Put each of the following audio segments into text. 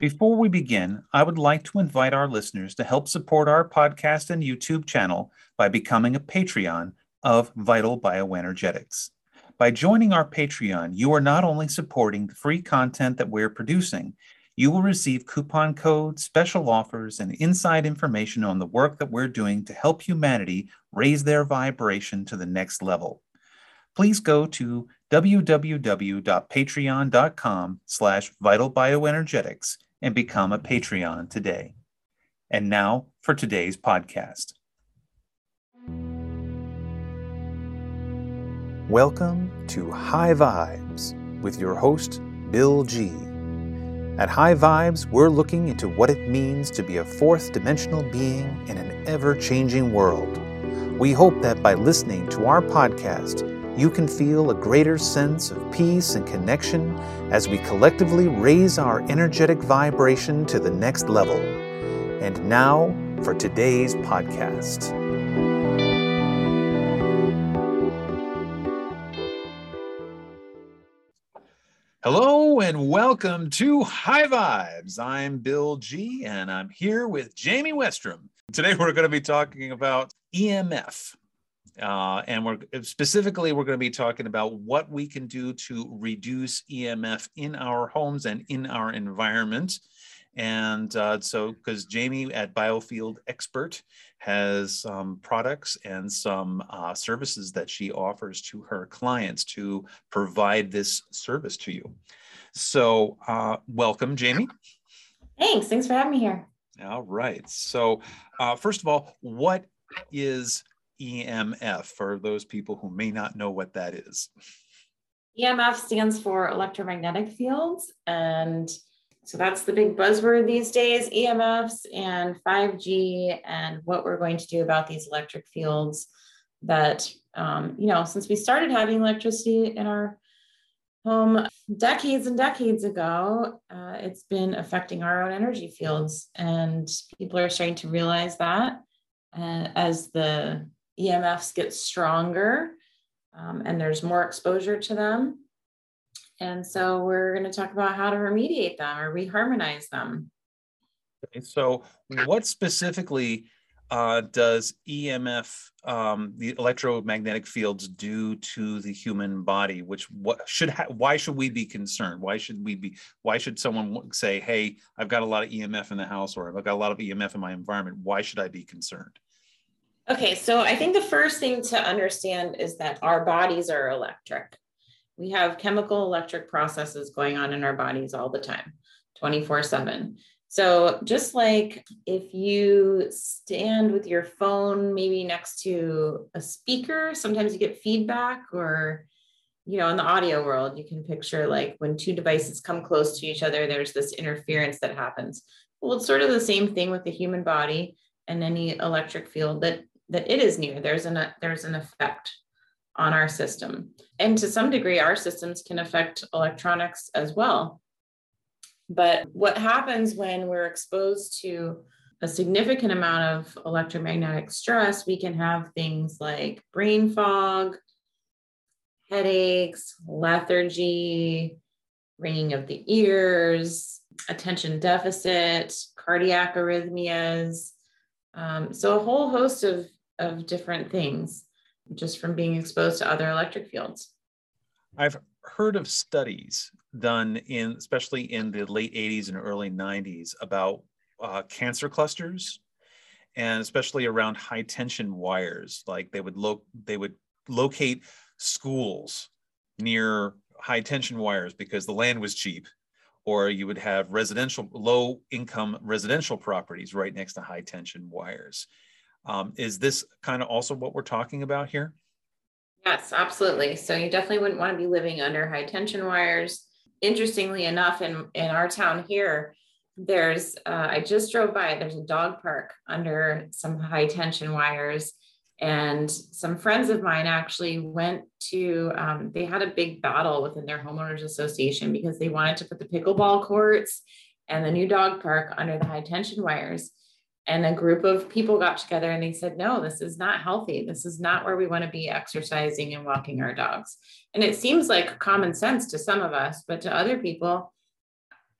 Before we begin, I would like to invite our listeners to help support our podcast and YouTube channel by becoming a Patreon of Vital Bioenergetics. By joining our Patreon, you are not only supporting the free content that we're producing, you will receive coupon codes, special offers, and inside information on the work that we're doing to help humanity raise their vibration to the next level. Please go to www.patreon.com slash vitalbioenergetics and become a Patreon today. And now for today's podcast. Welcome to High Vibes with your host, Bill G. At High Vibes, we're looking into what it means to be a fourth dimensional being in an ever changing world. We hope that by listening to our podcast, you can feel a greater sense of peace and connection as we collectively raise our energetic vibration to the next level. And now for today's podcast. Hello and welcome to High Vibes. I'm Bill G and I'm here with Jayme Westrom. Today we're going to be talking about EMF, uh, and we're specifically we're going to be talking about what we can do to reduce EMF in our homes and in our environment. And uh, so, because Jayme at Biofield Expert has some products and some uh, services that she offers to her clients to provide this service to you. So, uh, welcome, Jayme. Thanks. Thanks for having me here. All right. So, uh, first of all, what is EMF for those people who may not know what that is? EMF stands for electromagnetic fields. And so that's the big buzzword these days EMFs and 5G, and what we're going to do about these electric fields that, um, you know, since we started having electricity in our home decades and decades ago, uh, it's been affecting our own energy fields. And people are starting to realize that uh, as the EMFs get stronger um, and there's more exposure to them. And so we're going to talk about how to remediate them or reharmonize them. Okay, so, what specifically uh, does EMF, um, the electromagnetic fields, do to the human body? Which what should ha- why should we be concerned? Why should we be? Why should someone say, "Hey, I've got a lot of EMF in the house," or "I've got a lot of EMF in my environment"? Why should I be concerned? Okay, so I think the first thing to understand is that our bodies are electric. We have chemical electric processes going on in our bodies all the time, 24 7. So, just like if you stand with your phone maybe next to a speaker, sometimes you get feedback, or, you know, in the audio world, you can picture like when two devices come close to each other, there's this interference that happens. Well, it's sort of the same thing with the human body and any electric field that that it is near. There's an there's an effect on our system, and to some degree, our systems can affect electronics as well. But what happens when we're exposed to a significant amount of electromagnetic stress, we can have things like brain fog, headaches, lethargy, ringing of the ears, attention deficit, cardiac arrhythmias. Um, so, a whole host of of different things just from being exposed to other electric fields. I've heard of studies done in, especially in the late 80s and early 90s, about uh, cancer clusters, and especially around high tension wires. Like they would lo- they would locate schools near high tension wires because the land was cheap, or you would have residential low income residential properties right next to high tension wires. Um, is this kind of also what we're talking about here? Yes, absolutely. So you definitely wouldn't want to be living under high tension wires. Interestingly enough, in, in our town here, there's, uh, I just drove by, there's a dog park under some high tension wires. And some friends of mine actually went to, um, they had a big battle within their homeowners association because they wanted to put the pickleball courts and the new dog park under the high tension wires and a group of people got together and they said no this is not healthy this is not where we want to be exercising and walking our dogs and it seems like common sense to some of us but to other people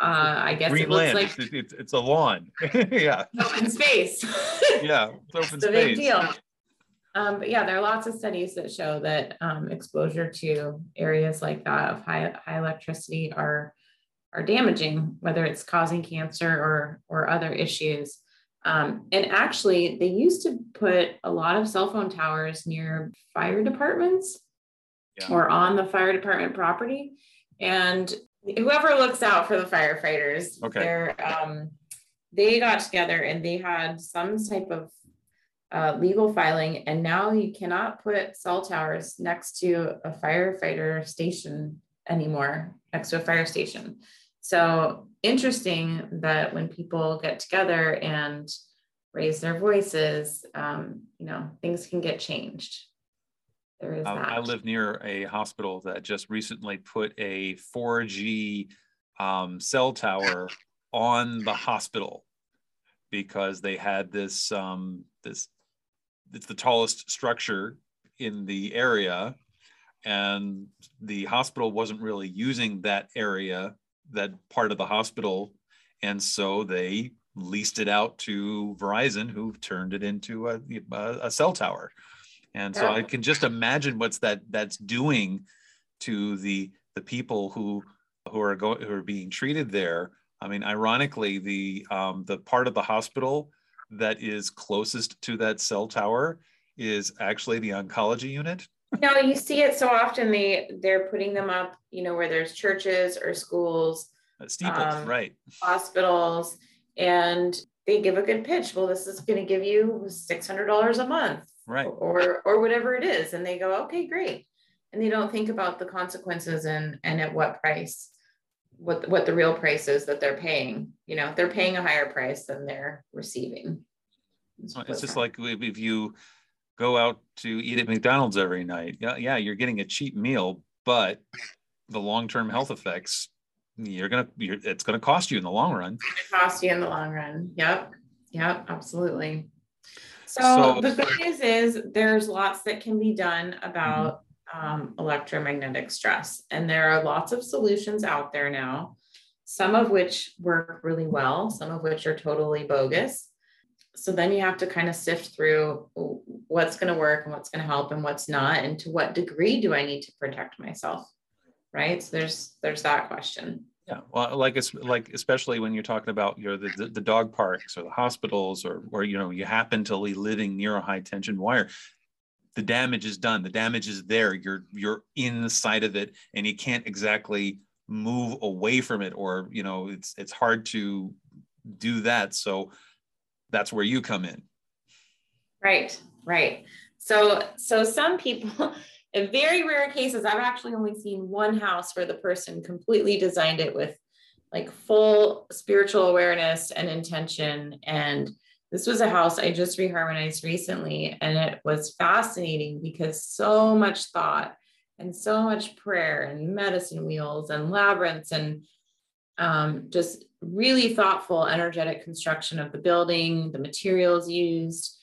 Uh, I guess Green it looks land. like It's, it's, it's a lawn. yeah. open space. Yeah. It's open it's a space. big deal. Um, but yeah, there are lots of studies that show that um, exposure to areas like that of high, high electricity are are damaging, whether it's causing cancer or or other issues. Um, and actually, they used to put a lot of cell phone towers near fire departments Yeah. or on the fire department property. And whoever looks out for the firefighters, Okay. um, they got together and they had some type of uh, legal filing, and now you cannot put cell towers next to a firefighter station anymore, next to a fire station. So interesting that when people get together and raise their voices, um, you know, things can get changed. There is Um, that. I live near a hospital that just recently put a 4G um, cell tower on the hospital because they had this um, this it's the tallest structure in the area and the hospital wasn't really using that area that part of the hospital and so they leased it out to Verizon who turned it into a, a, cell tower and so Yeah. I can just imagine what's that that's doing to the the people who who are going who are being treated there. I mean, ironically, the um, the part of the hospital that is closest to that cell tower is actually the oncology unit. No, you see it so often. They they're putting them up, you know, where there's churches or schools, Steeples, Um, right? hospitals, and they give a good pitch. Well, this is going to give you six hundred dollars a month, Right. or or whatever it is, and they go, okay, great, and they don't think about the consequences and and at what price, what what the real price is that they're paying. You know, they're paying a higher price than they're receiving. It's just like if you go out to eat at McDonald's every night. Yeah, yeah, you're getting a cheap meal, but the long-term health effects, you're gonna, you're, it's gonna cost you in the long run. cost you in the long run. Yep. Yep. Absolutely. So, So- the good news is there's lots that can be done about um, electromagnetic stress, and there are lots of solutions out there now. Some of which work really well, some of which are totally bogus. So then you have to kind of sift through what's going to work and what's going to help and what's not, and to what degree do I need to protect myself, right? So there's there's that question. Yeah, well, like it's like especially when you're talking about your the, the, the dog parks or the hospitals or or you know you happen to be living near a high tension wire, the damage is done. The damage is there. You're you're inside of it, and you can't exactly move away from it, or you know it's it's hard to do that. So that's where you come in. Right, right. So, so some people, in very rare cases, I've actually only seen one house where the person completely designed it with like full spiritual awareness and intention. And this was a house I just reharmonized recently, and it was fascinating because so much thought and so much prayer and medicine wheels and labyrinths and um, just really thoughtful, energetic construction of the building, the materials used.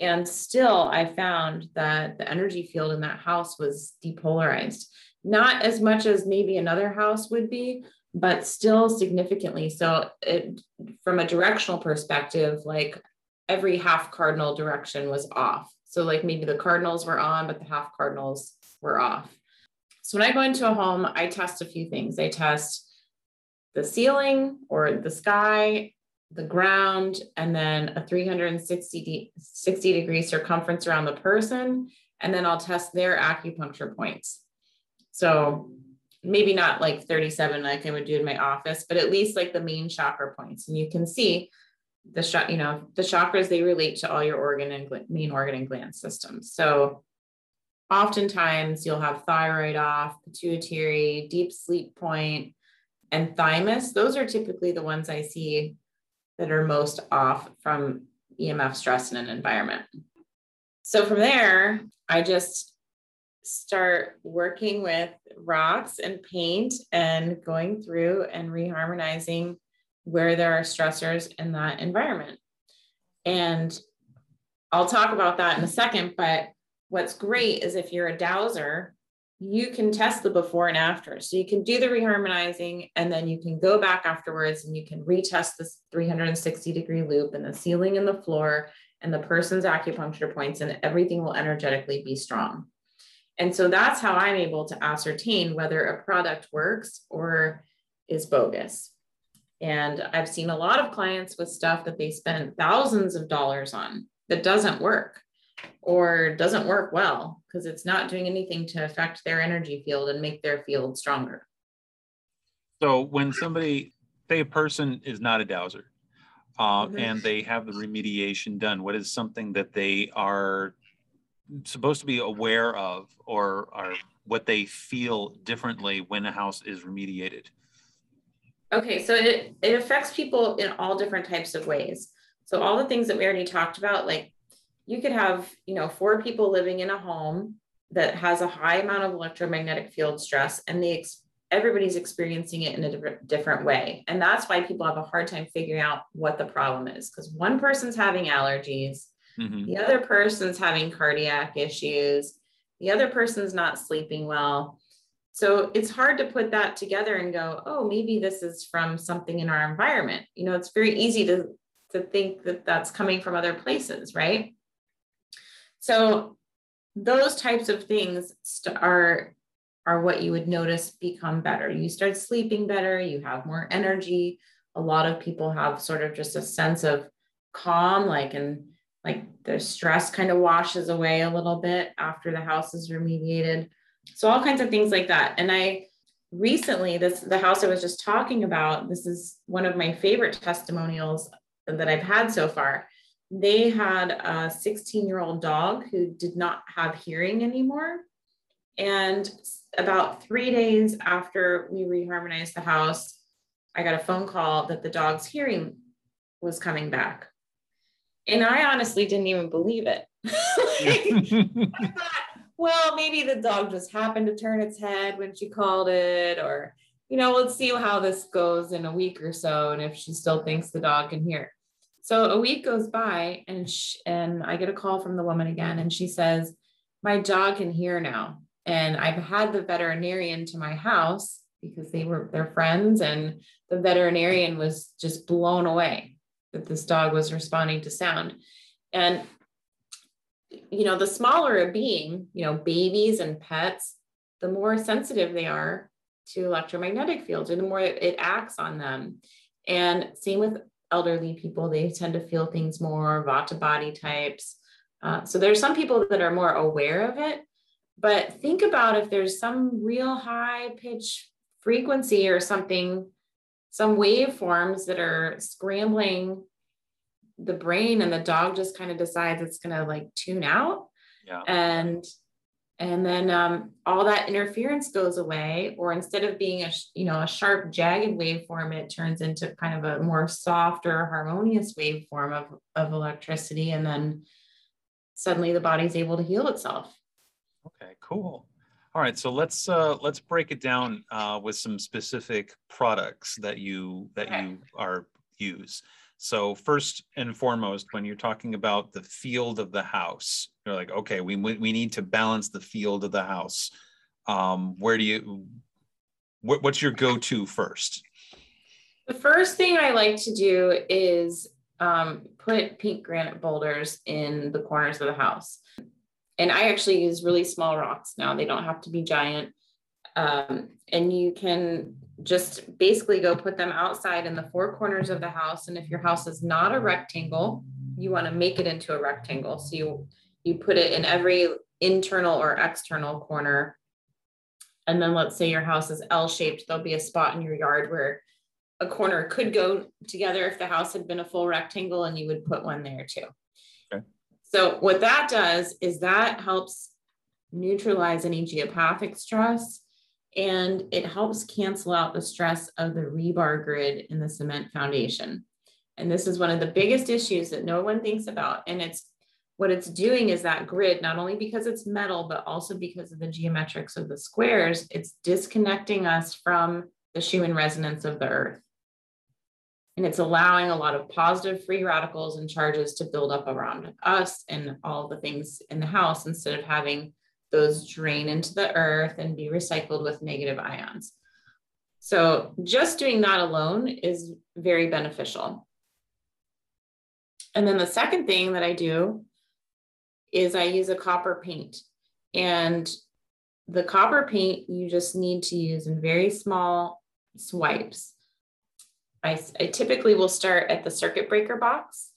And still, I found that the energy field in that house was depolarized, not as much as maybe another house would be, but still significantly. So, it, from a directional perspective, like every half cardinal direction was off. So, like maybe the cardinals were on, but the half cardinals were off. So, when I go into a home, I test a few things. I test the ceiling or the sky, the ground, and then a 360 de- 60 degree circumference around the person. And then I'll test their acupuncture points. So maybe not like 37 like I would do in my office, but at least like the main chakra points. And you can see the shot, you know, the chakras, they relate to all your organ and gl- main organ and gland systems. So oftentimes you'll have thyroid off, pituitary, deep sleep point, and thymus. Those are typically the ones I see that are most off from EMF stress in an environment. So from there, I just start working with rocks and paint and going through and reharmonizing where there are stressors in that environment. And I'll talk about that in a second, but what's great is if you're a dowser, you can test the before and after. So you can do the reharmonizing and then you can go back afterwards and you can retest this 360 degree loop and the ceiling and the floor and the person's acupuncture points and everything will energetically be strong. And so that's how I'm able to ascertain whether a product works or is bogus. And I've seen a lot of clients with stuff that they spent thousands of dollars on that doesn't work or doesn't work well because it's not doing anything to affect their energy field and make their field stronger. So when somebody, say a person is not a dowser uh, mm-hmm. and they have the remediation done, what is something that they are supposed to be aware of or are what they feel differently when a house is remediated? Okay, so it, it affects people in all different types of ways. So all the things that we already talked about, like you could have, you know, four people living in a home that has a high amount of electromagnetic field stress and they ex- everybody's experiencing it in a different, different way. And that's why people have a hard time figuring out what the problem is because one person's having allergies, mm-hmm. the other person's having cardiac issues, the other person's not sleeping well. So it's hard to put that together and go, oh, maybe this is from something in our environment. You know, it's very easy to, to think that that's coming from other places, right? So those types of things are are what you would notice become better. You start sleeping better, you have more energy. A lot of people have sort of just a sense of calm, like and like the stress kind of washes away a little bit after the house is remediated. So all kinds of things like that. And I recently, this the house I was just talking about, this is one of my favorite testimonials that I've had so far they had a 16 year old dog who did not have hearing anymore. And about three days after we reharmonized the house, I got a phone call that the dog's hearing was coming back. And I honestly didn't even believe it. I thought, well, maybe the dog just happened to turn its head when she called it, or, you know, let's see how this goes in a week or so. And if she still thinks the dog can hear. So a week goes by and sh- and I get a call from the woman again and she says, "My dog can hear now." And I've had the veterinarian to my house because they were their friends and the veterinarian was just blown away that this dog was responding to sound. And you know, the smaller a being, you know, babies and pets, the more sensitive they are to electromagnetic fields and the more it acts on them. And same with elderly people, they tend to feel things more, vata body types. Uh, so there's some people that are more aware of it, but think about if there's some real high pitch frequency or something, some waveforms that are scrambling the brain and the dog just kind of decides it's going to like tune out. Yeah. And and then um, all that interference goes away or instead of being a you know a sharp jagged waveform it turns into kind of a more softer harmonious waveform of, of electricity and then suddenly the body's able to heal itself. Okay cool. All right so let's uh, let's break it down uh, with some specific products that you that okay. you are use so first and foremost, when you're talking about the field of the house, you're like, okay, we we need to balance the field of the house. Um, where do you? What, what's your go-to first? The first thing I like to do is um, put pink granite boulders in the corners of the house. And I actually use really small rocks now. They don't have to be giant. Um, and you can just basically go put them outside in the four corners of the house. And if your house is not a rectangle, you want to make it into a rectangle. So you you put it in every internal or external corner. And then let's say your house is L-shaped, there'll be a spot in your yard where a corner could go together if the house had been a full rectangle and you would put one there too. Okay. So what that does is that helps neutralize any geopathic stress and it helps cancel out the stress of the rebar grid in the cement foundation. And this is one of the biggest issues that no one thinks about. And it's what it's doing is that grid, not only because it's metal, but also because of the geometrics of the squares, it's disconnecting us from the Schumann resonance of the earth. And it's allowing a lot of positive free radicals and charges to build up around us and all the things in the house instead of having those drain into the earth and be recycled with negative ions. So just doing that alone is very beneficial. And then the second thing that I do is I use a copper paint. And the copper paint you just need to use in very small swipes. I, I typically will start at the circuit breaker box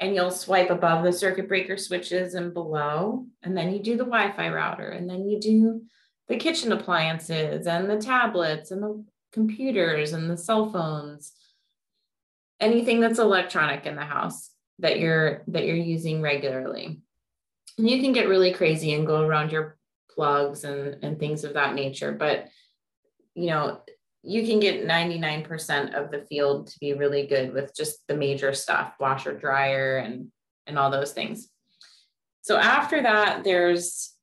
and you'll swipe above the circuit breaker switches and below. And then you do the Wi Fi router, and then you do the kitchen appliances and the tablets and the computers and the cell phones anything that's electronic in the house that you're that you're using regularly and you can get really crazy and go around your plugs and and things of that nature but you know you can get 99% of the field to be really good with just the major stuff washer dryer and and all those things so after that there's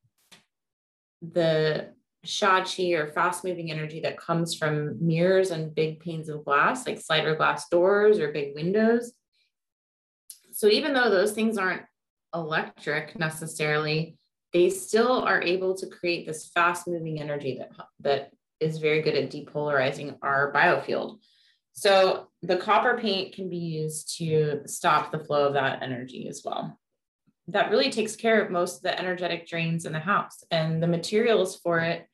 the sha chi or fast moving energy that comes from mirrors and big panes of glass, like slider glass doors or big windows. So even though those things aren't electric necessarily, they still are able to create this fast moving energy that, that is very good at depolarizing our biofield. So the copper paint can be used to stop the flow of that energy as well. That really takes care of most of the energetic drains in the house. And the materials for it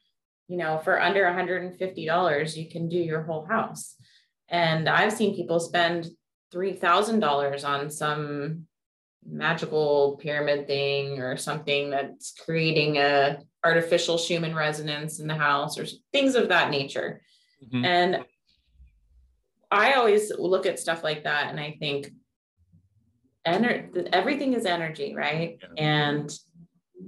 you know, for under $150, you can do your whole house. And I've seen people spend $3,000 on some magical pyramid thing or something that's creating a artificial Schumann resonance in the house or things of that nature. Mm-hmm. And I always look at stuff like that and I think ener- everything is energy, right? Yeah. And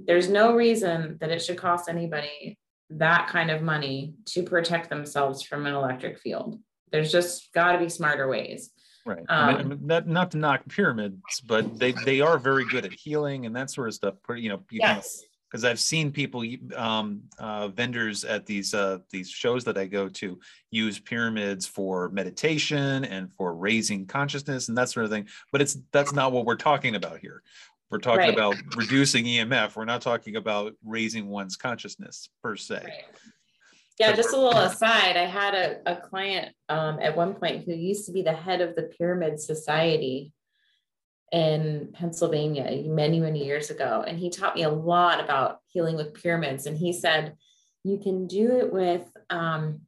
there's no reason that it should cost anybody that kind of money to protect themselves from an electric field. There's just got to be smarter ways. Right. Um, I mean, not, not to knock pyramids, but they, they are very good at healing and that sort of stuff. You know, you yes. Because I've seen people, um, uh, vendors at these uh, these shows that I go to, use pyramids for meditation and for raising consciousness and that sort of thing. But it's that's not what we're talking about here. We're talking right. about reducing EMF. We're not talking about raising one's consciousness per se. Right. Yeah, just a little aside. I had a, a client um, at one point who used to be the head of the Pyramid Society in Pennsylvania many, many years ago. And he taught me a lot about healing with pyramids. And he said, you can do it with, um,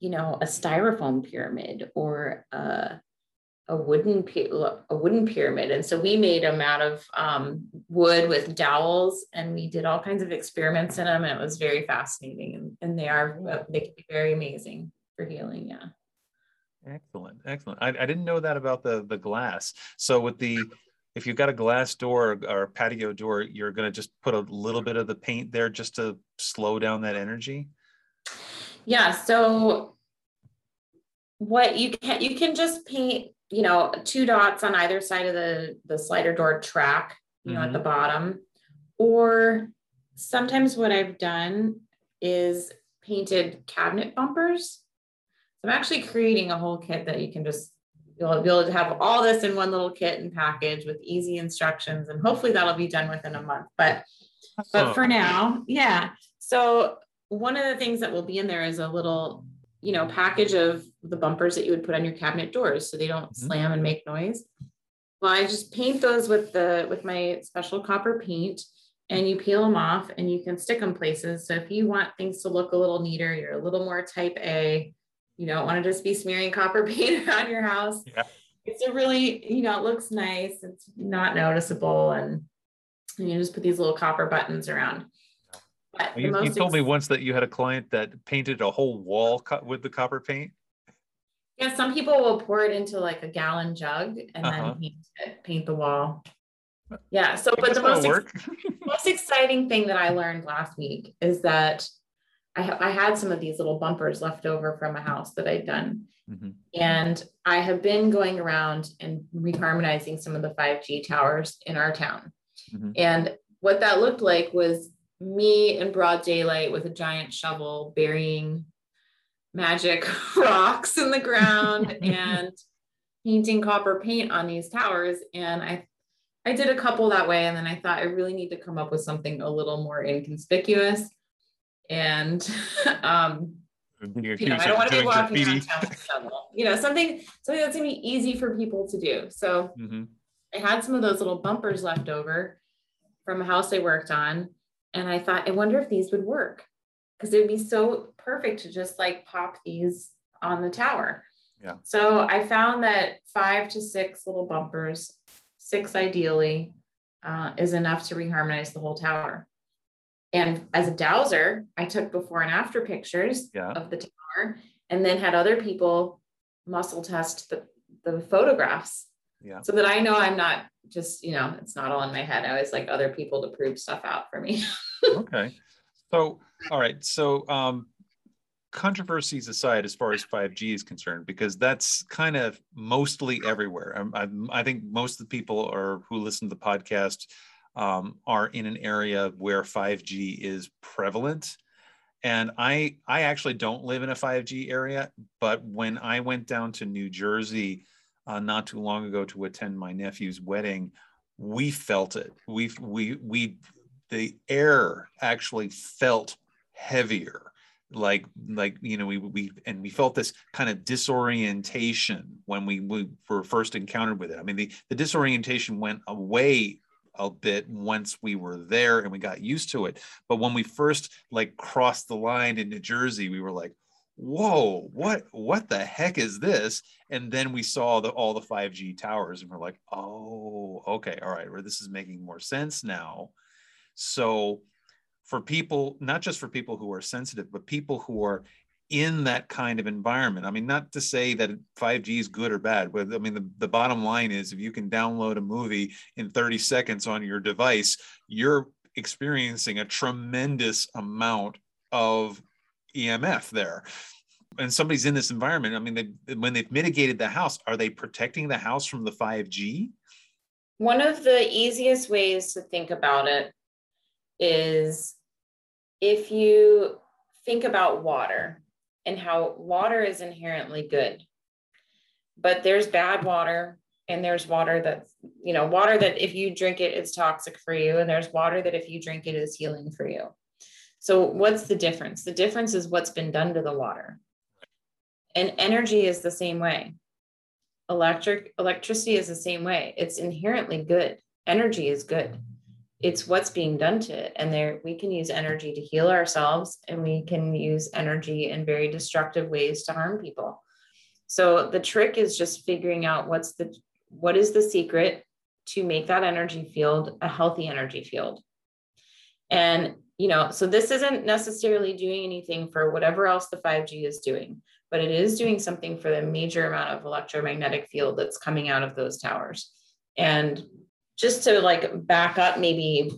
you know, a styrofoam pyramid or a, a wooden a wooden pyramid and so we made them out of um, wood with dowels and we did all kinds of experiments in them and it was very fascinating and, and they are uh, they can be very amazing for healing yeah excellent excellent I, I didn't know that about the the glass so with the if you've got a glass door or a patio door you're going to just put a little bit of the paint there just to slow down that energy yeah so what you can you can just paint you know, two dots on either side of the, the slider door track, you know, mm-hmm. at the bottom. Or sometimes what I've done is painted cabinet bumpers. So I'm actually creating a whole kit that you can just you'll be able to have all this in one little kit and package with easy instructions and hopefully that'll be done within a month but but for now yeah so one of the things that will be in there is a little you know, package of the bumpers that you would put on your cabinet doors so they don't mm-hmm. slam and make noise. Well, I just paint those with the with my special copper paint and you peel them off and you can stick them places. So if you want things to look a little neater, you're a little more type A, you don't want to just be smearing copper paint around your house. Yeah. It's a really, you know, it looks nice. It's not noticeable. And, and you just put these little copper buttons around. You, you, told me once that you had a client that painted a whole wall with the copper paint. Yeah, some people will pour it into like a gallon jug and uh-huh. then paint, it, paint the wall. Yeah. So, but the most, ex- most exciting thing that I learned last week is that I, ha- I had some of these little bumpers left over from a house that I'd done. Mm-hmm. And I have been going around and reharmonizing some of the 5G towers in our town. Mm-hmm. And what that looked like was me in broad daylight with a giant shovel burying magic rocks in the ground and painting copper paint on these towers. And I I did a couple that way. And then I thought I really need to come up with something a little more inconspicuous. And um, you know, I don't want to be walking around town shovel. You know, something something that's gonna be easy for people to do. So mm-hmm. I had some of those little bumpers left over from a house I worked on. And I thought, I wonder if these would work. Because it would be so perfect to just like pop these on the tower. Yeah. So I found that five to six little bumpers, six ideally, uh, is enough to reharmonize the whole tower. And as a dowser, I took before and after pictures yeah. of the tower and then had other people muscle test the, the photographs yeah. so that I know I'm not just, you know, it's not all in my head. I always like other people to prove stuff out for me. okay. So, all right. So, um, controversies aside as far as 5G is concerned, because that's kind of mostly everywhere. I, I, I think most of the people are who listen to the podcast um, are in an area where 5G is prevalent. And I I actually don't live in a 5G area, but when I went down to New Jersey uh, not too long ago to attend my nephew's wedding, we felt it. We we we the air actually felt heavier like like you know we we and we felt this kind of disorientation when we, we were first encountered with it i mean the the disorientation went away a bit once we were there and we got used to it. But when we first like crossed the line in New Jersey, we were like, whoa, what what the heck is this? And then we saw the all the 5G towers and we're like, oh, okay, all right, well, this is making more sense now. So for people, not just for people who are sensitive, but people who are in that kind of environment. I mean, not to say that 5G is good or bad, but I mean, the, the bottom line is if you can download a movie in 30 seconds on your device, you're experiencing a tremendous amount of EMF there. And somebody's in this environment. I mean, they, when they've mitigated the house, are they protecting the house from the 5G? One of the easiest ways to think about it is if you think about water and how water is inherently good. But there's bad water and there's water that's, you know, water that if you drink it, it's toxic for you. And there's water that if you drink it is healing for you. So what's the difference? The difference is what's been done to the water. And energy is the same way. Electric electricity is the same way. It's inherently good. Energy is good it's what's being done to it. And there we can use energy to heal ourselves and we can use energy in very destructive ways to harm people. So the trick is just figuring out what's the what is the secret to make that energy field a healthy energy field. And you know so this isn't necessarily doing anything for whatever else the 5g is doing but it is doing something for the major amount of electromagnetic field that's coming out of those towers. And just to like back up maybe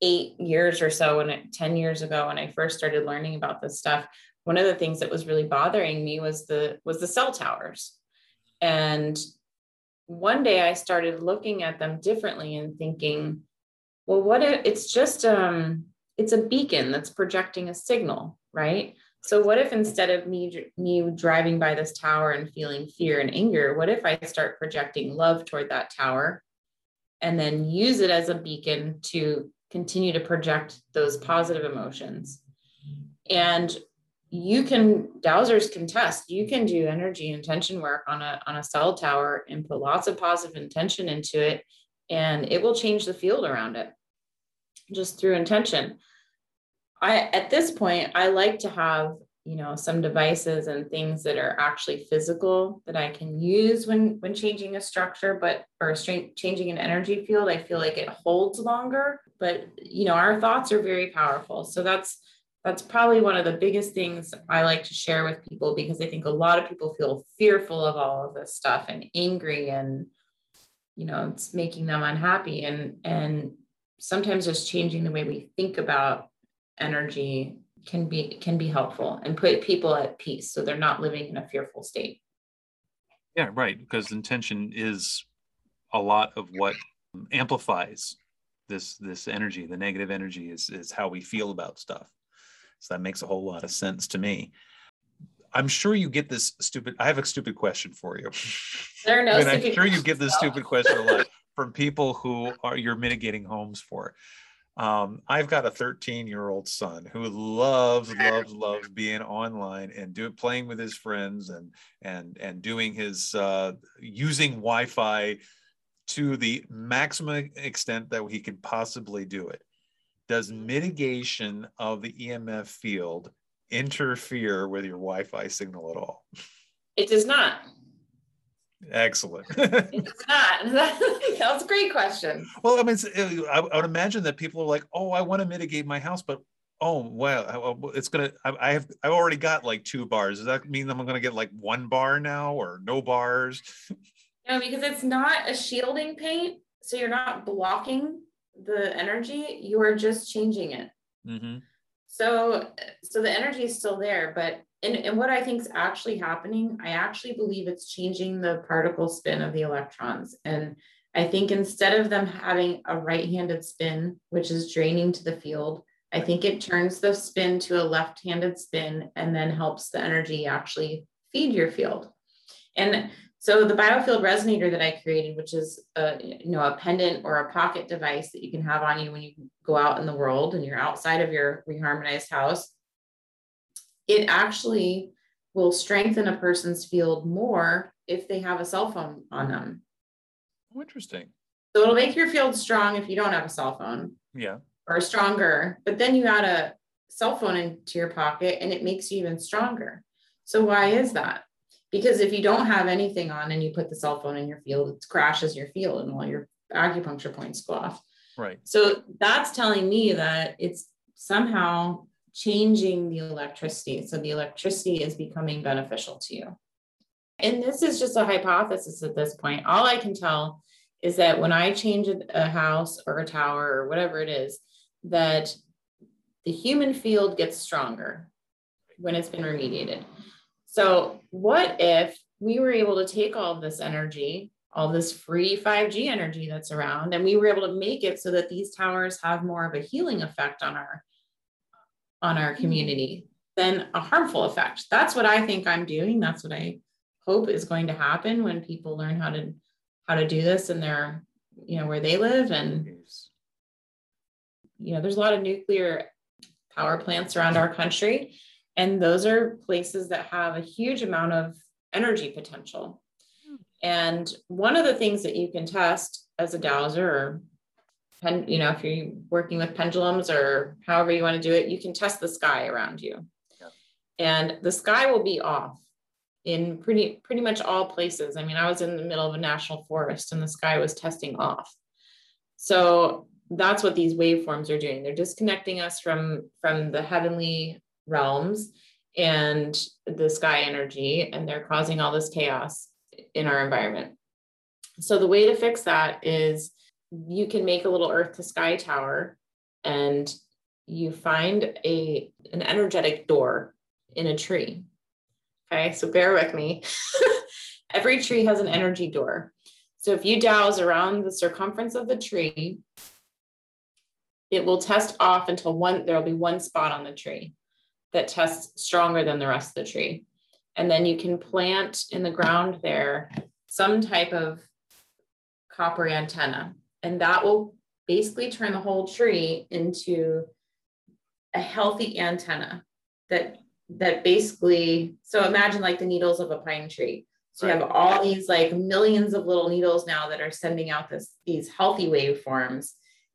eight years or so when 10 years ago when I first started learning about this stuff, one of the things that was really bothering me was the was the cell towers. And one day I started looking at them differently and thinking, well, what if it's just um it's a beacon that's projecting a signal, right? So what if instead of me me driving by this tower and feeling fear and anger, what if I start projecting love toward that tower and then use it as a beacon to continue to project those positive emotions. And you can dowsers can test you can do energy intention work on a on a cell tower and put lots of positive intention into it and it will change the field around it just through intention i at this point i like to have you know some devices and things that are actually physical that i can use when when changing a structure but or changing an energy field i feel like it holds longer. But you know our thoughts are very powerful. So that's that's probably one of the biggest things i like to share with people because i think a lot of people feel fearful of all of this stuff and angry and you know it's making them unhappy. And and sometimes just changing the way we think about energy can be can be helpful and put people at peace so they're not living in a fearful state. Yeah right because intention is a lot of what amplifies this this energy the negative energy is is how we feel about stuff. So that makes a whole lot of sense to me. I'm sure you get this stupid i have a stupid question for you. There are no and i'm sure you get this stupid question a lot from people who are you're mitigating homes for. Um, I've got a 13 year old son who loves, loves, loves being online and do playing with his friends and and and doing his uh, using Wi-Fi to the maximum extent that he can possibly do it. Does mitigation of the EMF field interfere with your Wi-Fi signal at all? It does not. Excellent. it's not. That's a great question. Well, I mean, I, would imagine that people are like, "Oh, I want to mitigate my house, but oh, well, it's gonna. I, have. I've already got like two bars. Does that mean I'm gonna get like one bar now, or no bars?" No, because it's not a shielding paint, so you're not blocking the energy. You are just changing it. Mm-hmm. So, so the energy is still there, but and, and what I think is actually happening, I actually believe it's changing the particle spin of the electrons. And I think instead of them having a right handed spin, which is draining to the field, I think it turns the spin to a left handed spin and then helps the energy actually feed your field. And so the biofield resonator that I created, which is a, you know, a pendant or a pocket device that you can have on you when you go out in the world and you're outside of your reharmonized house, it actually will strengthen a person's field more if they have a cell phone on them. Oh, interesting. So it'll make your field strong if you don't have a cell phone. Yeah. Or stronger. But then you add a cell phone into your pocket and it makes you even stronger. So why is that? Because if you don't have anything on and you put the cell phone in your field, it crashes your field and all your acupuncture points go off. Right. So that's telling me that it's somehow changing the electricity. So the electricity is becoming beneficial to you. And this is just a hypothesis at this point. All I can tell is that when I change a house or a tower or whatever it is, that the human field gets stronger when it's been remediated. So, what if we were able to take all this energy, all this free 5G energy that's around, and we were able to make it so that these towers have more of a healing effect on our on our mm-hmm. community than a harmful effect. That's what I think I'm doing. That's what I hope is going to happen when people learn how to how to do this in their you know where they live and you know there's a lot of nuclear power plants around our country and those are places that have a huge amount of energy potential hmm. and one of the things that you can test as a dowser or pen, you know, if you're working with pendulums or however you want to do it, you can test the sky around you. Yeah. And the sky will be off in pretty pretty much all places. I mean, I was in the middle of a national forest and the sky was testing off. So that's what these waveforms are doing. They're disconnecting us from from the heavenly realms and the sky energy and they're causing all this chaos in our environment. So the way to fix that is you can make a little earth to sky tower and you find a an energetic door in a tree. Okay so bear with me. Every tree has an energy door. So if you dowse around the circumference of the tree it will test off until one there'll be one spot on the tree that tests stronger than the rest of the tree. And then you can plant in the ground there some type of copper antenna and that will basically turn the whole tree into a healthy antenna that that basically so imagine like the needles of a pine tree. So you have all these like millions of little needles now that are sending out this these healthy waveforms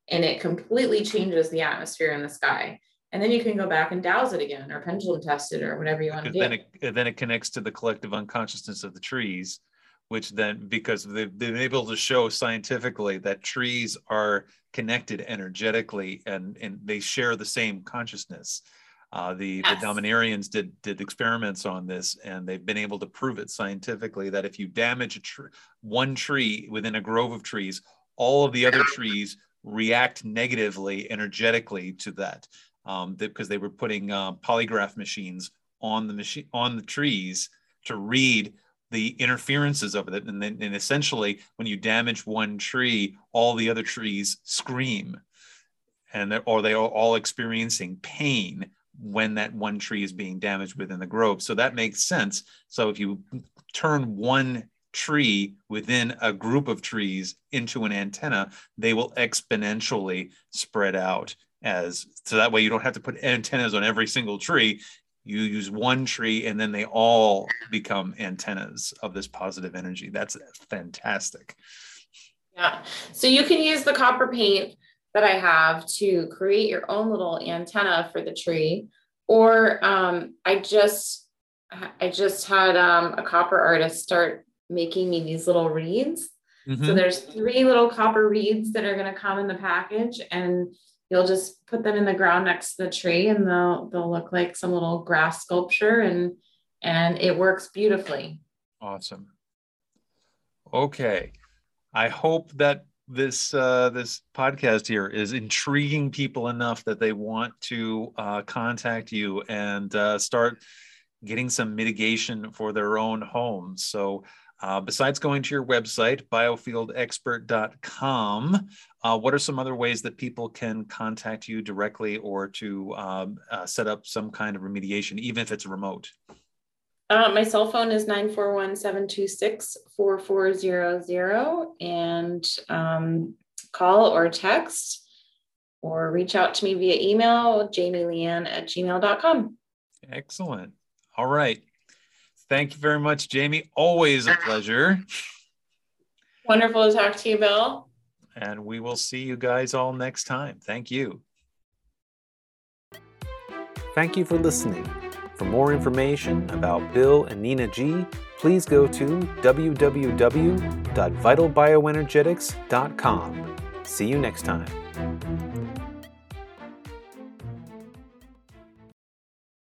and it completely changes the atmosphere in the sky. And then you can go back and dowse it again or pendulum test it or whatever you want to do. then it, then it connects to the collective unconsciousness of the trees which then because they've been able to show scientifically that trees are connected energetically and and they share the same consciousness uh, the yes. the dominarians did did experiments on this and they've been able to prove it scientifically that if you damage a tree one tree within a grove of trees all of the other trees react negatively energetically to that um, because they were putting uh, polygraph machines on the machine on the trees to read the interferences of it. And then and essentially, when you damage one tree, all the other trees scream, and or they are all experiencing pain when that one tree is being damaged within the grove. So that makes sense. So if you turn one tree within a group of trees into an antenna, they will exponentially spread out as so that way you don't have to put antennas on every single tree. You use one tree and then they all become antennas of this positive energy. That's fantastic. Yeah. So you can use the copper paint that I have to create your own little antenna for the tree. Or um, I just I just had um, a copper artist start making me these little reeds. Mm-hmm. So there's three little copper reeds that are going to come in the package, and you'll just put them in the ground next to the tree, and they'll they'll look like some little grass sculpture, and and it works beautifully. Awesome. Okay, I hope that this uh, this podcast here is intriguing people enough that they want to uh, contact you and uh, start getting some mitigation for their own homes. So uh, besides going to your website, biofieldexpert.com, uh, what are some other ways that people can contact you directly or to um, uh, set up some kind of remediation, even if it's remote? Uh, my cell phone is 941 726 4400 and um, call or text or reach out to me via email, jamieleanne at gmail.com. Excellent. All right. Thank you very much, Jayme. Always a pleasure. Wonderful to talk to you, Bill. And we will see you guys all next time. Thank you. Thank you for listening. For more information about Bill and Nina G, please go to www.vitalbioenergetics.com. See you next time.